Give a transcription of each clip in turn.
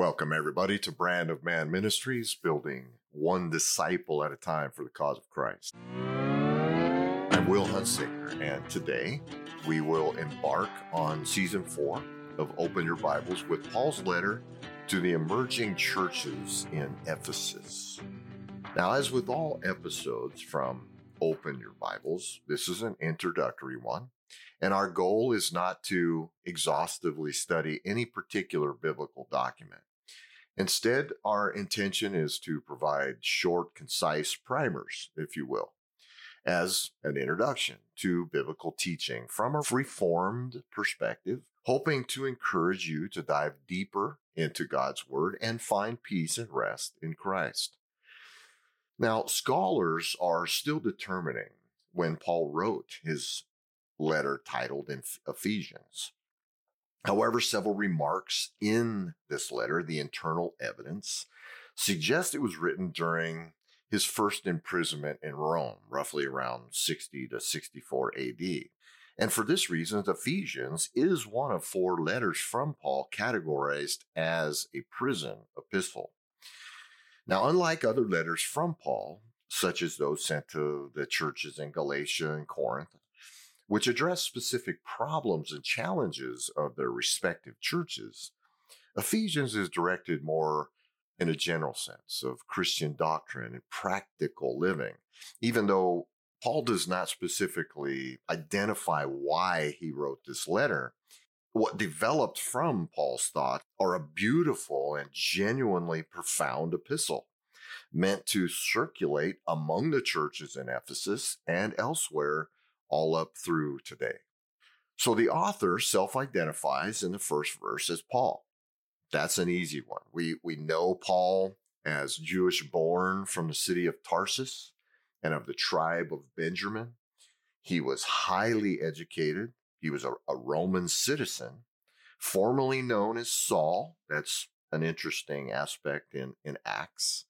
Welcome, everybody, to Brand of Man Ministries, building one disciple at a time for the cause of Christ. I'm Will Hunsinger, and today we will embark on season four of Open Your Bibles with Paul's letter to the emerging churches in Ephesus. Now, as with all episodes from Open Your Bibles, this is an introductory one. And our goal is not to exhaustively study any particular biblical document. Instead, our intention is to provide short, concise primers, if you will, as an introduction to biblical teaching from a reformed perspective, hoping to encourage you to dive deeper into God's Word and find peace and rest in Christ. Now, scholars are still determining when Paul wrote his letter titled Ephesians. However, several remarks in this letter, the internal evidence, suggest it was written during his first imprisonment in Rome, roughly around 60 to 64 AD. And for this reason, Ephesians is one of four letters from Paul categorized as a prison epistle. Now, unlike other letters from Paul, such as those sent to the churches in Galatia and Corinth, which address specific problems and challenges of their respective churches, Ephesians is directed more in a general sense of Christian doctrine and practical living, even though Paul does not specifically identify why he wrote this letter. What developed from Paul's thought are a beautiful and genuinely profound epistle meant to circulate among the churches in Ephesus and elsewhere all up through today. So the author self identifies in the first verse as Paul. That's an easy one. We, we know Paul as Jewish born from the city of Tarsus and of the tribe of Benjamin. He was highly educated. He was a, a Roman citizen, formerly known as Saul. That's an interesting aspect in, in Acts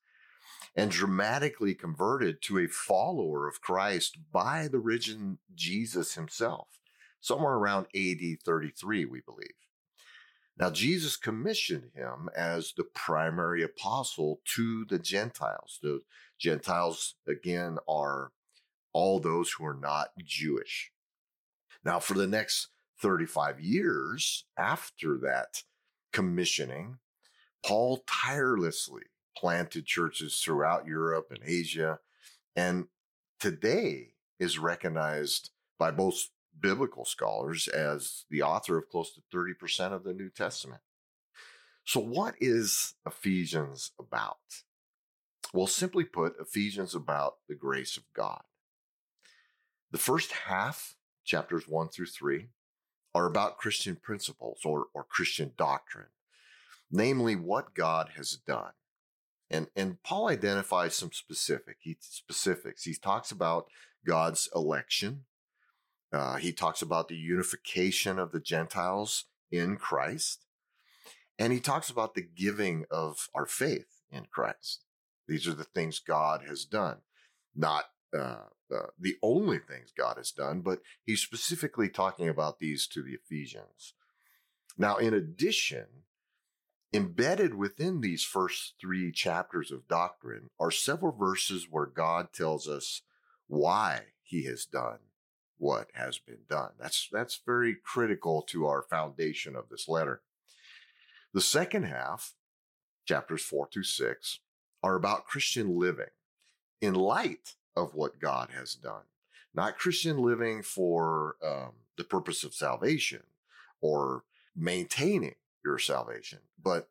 and mm-hmm. dramatically converted to a follower of Christ by the risen Jesus himself, somewhere around AD 33, we believe. Now, Jesus commissioned him as the primary apostle to the Gentiles. The Gentiles, again, are all those who are not Jewish. Now, for the next 35 years after that commissioning, Paul tirelessly planted churches throughout Europe and Asia, and today is recognized by both biblical scholars as the author of close to 30% of the New Testament. So, what is Ephesians about? Well, simply put, Ephesians about the grace of God. The first half, chapters one through three, are about Christian principles or, or Christian doctrine, namely what God has done and, and Paul identifies some specific he, specifics. He talks about God's election. Uh, he talks about the unification of the Gentiles in Christ. And he talks about the giving of our faith in Christ. These are the things God has done, not uh, uh, the only things God has done, but he's specifically talking about these to the Ephesians. Now, in addition, Embedded within these first three chapters of doctrine are several verses where God tells us why he has done what has been done. That's, that's very critical to our foundation of this letter. The second half, chapters four through six, are about Christian living in light of what God has done, not Christian living for um, the purpose of salvation or maintaining your salvation, but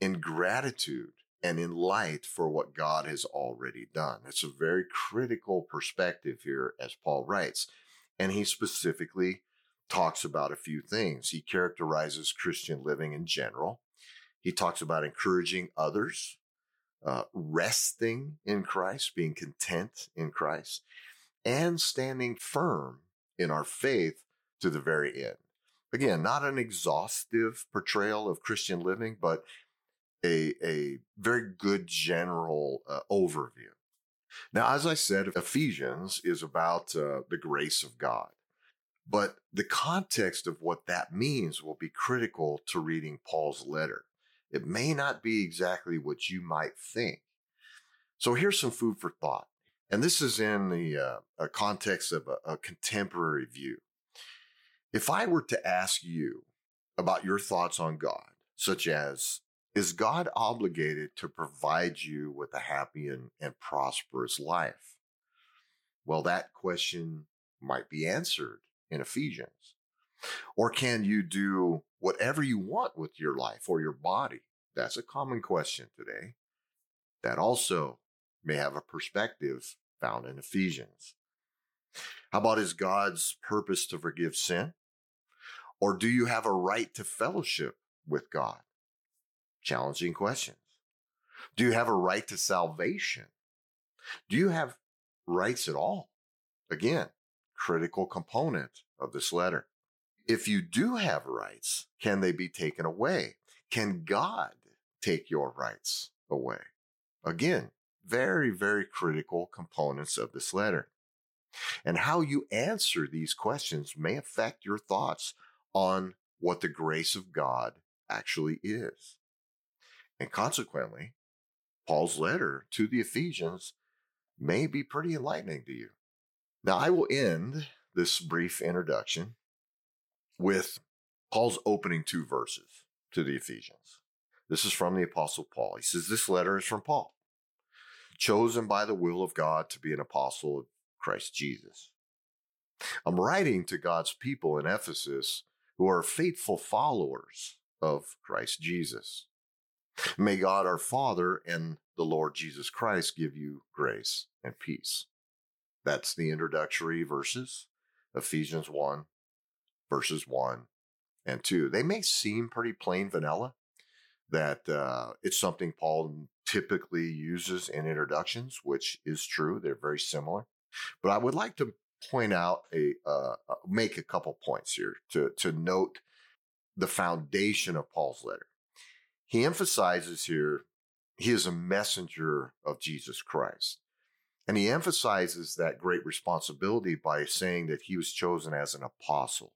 in gratitude and in light for what God has already done. It's a very critical perspective here, as Paul writes. And he specifically talks about a few things. He characterizes Christian living in general. He talks about encouraging others, uh, resting in Christ, being content in Christ, and standing firm in our faith to the very end. Again, not an exhaustive portrayal of Christian living, but a, a very good general uh, overview. Now, as I said, Ephesians is about uh, the grace of God, but the context of what that means will be critical to reading Paul's letter. It may not be exactly what you might think. So here's some food for thought. And this is in the uh, context of a, a contemporary view. If I were to ask you about your thoughts on God, such as, is God obligated to provide you with a happy and, and prosperous life? Well, that question might be answered in Ephesians. Or can you do whatever you want with your life or your body? That's a common question today. That also may have a perspective found in Ephesians. How about is God's purpose to forgive sin? Or do you have a right to fellowship with God? Challenging questions. Do you have a right to salvation? Do you have rights at all? Again, critical component of this letter. If you do have rights, can they be taken away? Can God take your rights away? Again, very, very critical components of this letter. And how you answer these questions may affect your thoughts on what the grace of God actually is. And consequently, Paul's letter to the Ephesians may be pretty enlightening to you. Now, I will end this brief introduction with Paul's opening two verses to the Ephesians. This is from the Apostle Paul. He says, This letter is from Paul, chosen by the will of God to be an apostle of Christ Jesus. I'm writing to God's people in Ephesus who are faithful followers of Christ Jesus. May God our Father and the Lord Jesus Christ give you grace and peace. That's the introductory verses, Ephesians 1, verses 1 and 2. They may seem pretty plain vanilla, that uh, it's something Paul typically uses in introductions, which is true. They're very similar. But I would like to point out a uh, uh, make a couple points here to to note the foundation of Paul's letter. He emphasizes here he is a messenger of Jesus Christ. And he emphasizes that great responsibility by saying that he was chosen as an apostle,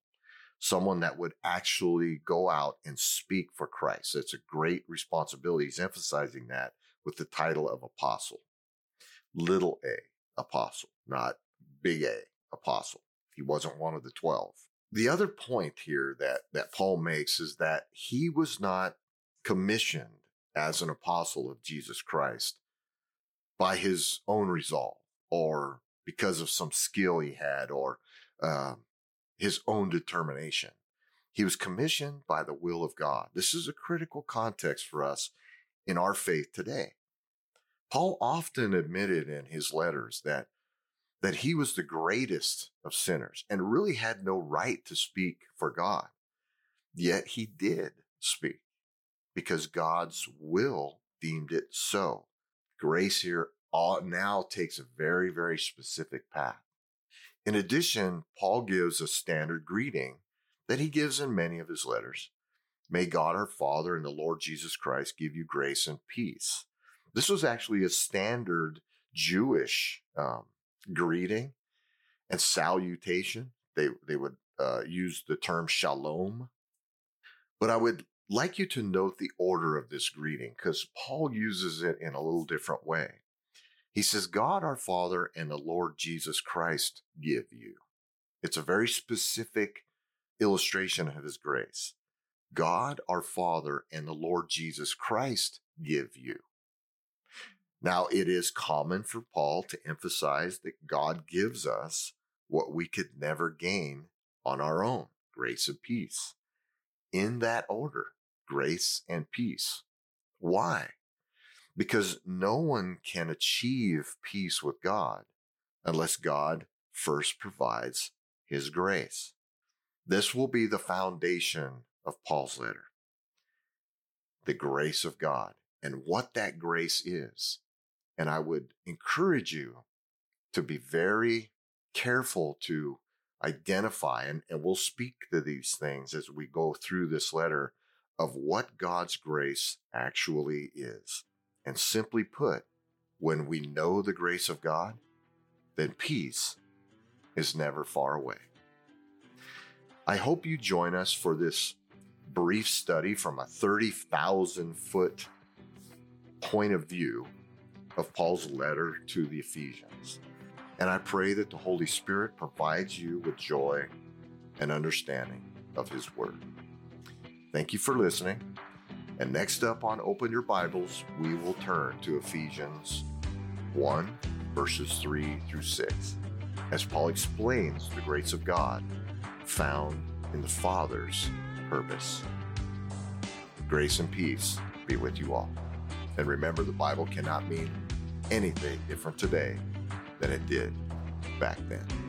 someone that would actually go out and speak for Christ. It's a great responsibility. He's emphasizing that with the title of apostle. Little a, apostle, not big A, apostle. He wasn't one of the 12. The other point here that, that Paul makes is that he was not commissioned as an apostle of Jesus Christ by his own resolve or because of some skill he had or uh, his own determination. He was commissioned by the will of God. This is a critical context for us in our faith today. Paul often admitted in his letters that that he was the greatest of sinners and really had no right to speak for God. Yet he did speak because God's will deemed it so. Grace here now takes a very, very specific path. In addition, Paul gives a standard greeting that he gives in many of his letters. May God our Father and the Lord Jesus Christ give you grace and peace. This was actually a standard Jewish um, greeting and salutation. They, they would uh, use the term shalom. But I would like you to note the order of this greeting because Paul uses it in a little different way. He says, God our Father and the Lord Jesus Christ give you. It's a very specific illustration of his grace. God our Father and the Lord Jesus Christ give you. Now, it is common for Paul to emphasize that God gives us what we could never gain on our own grace and peace. In that order, grace and peace. Why? Because no one can achieve peace with God unless God first provides his grace. This will be the foundation of Paul's letter. The grace of God and what that grace is. And I would encourage you to be very careful to identify, and, and we'll speak to these things as we go through this letter of what God's grace actually is. And simply put, when we know the grace of God, then peace is never far away. I hope you join us for this brief study from a 30,000 foot point of view of Paul's letter to the Ephesians. And I pray that the Holy Spirit provides you with joy and understanding of His Word. Thank you for listening. And next up on Open Your Bibles, we will turn to Ephesians 1, verses 3 through 6, as Paul explains the grace of God found in the Father's purpose. Grace and peace be with you all. And remember, the Bible cannot mean anything different today than it did back then.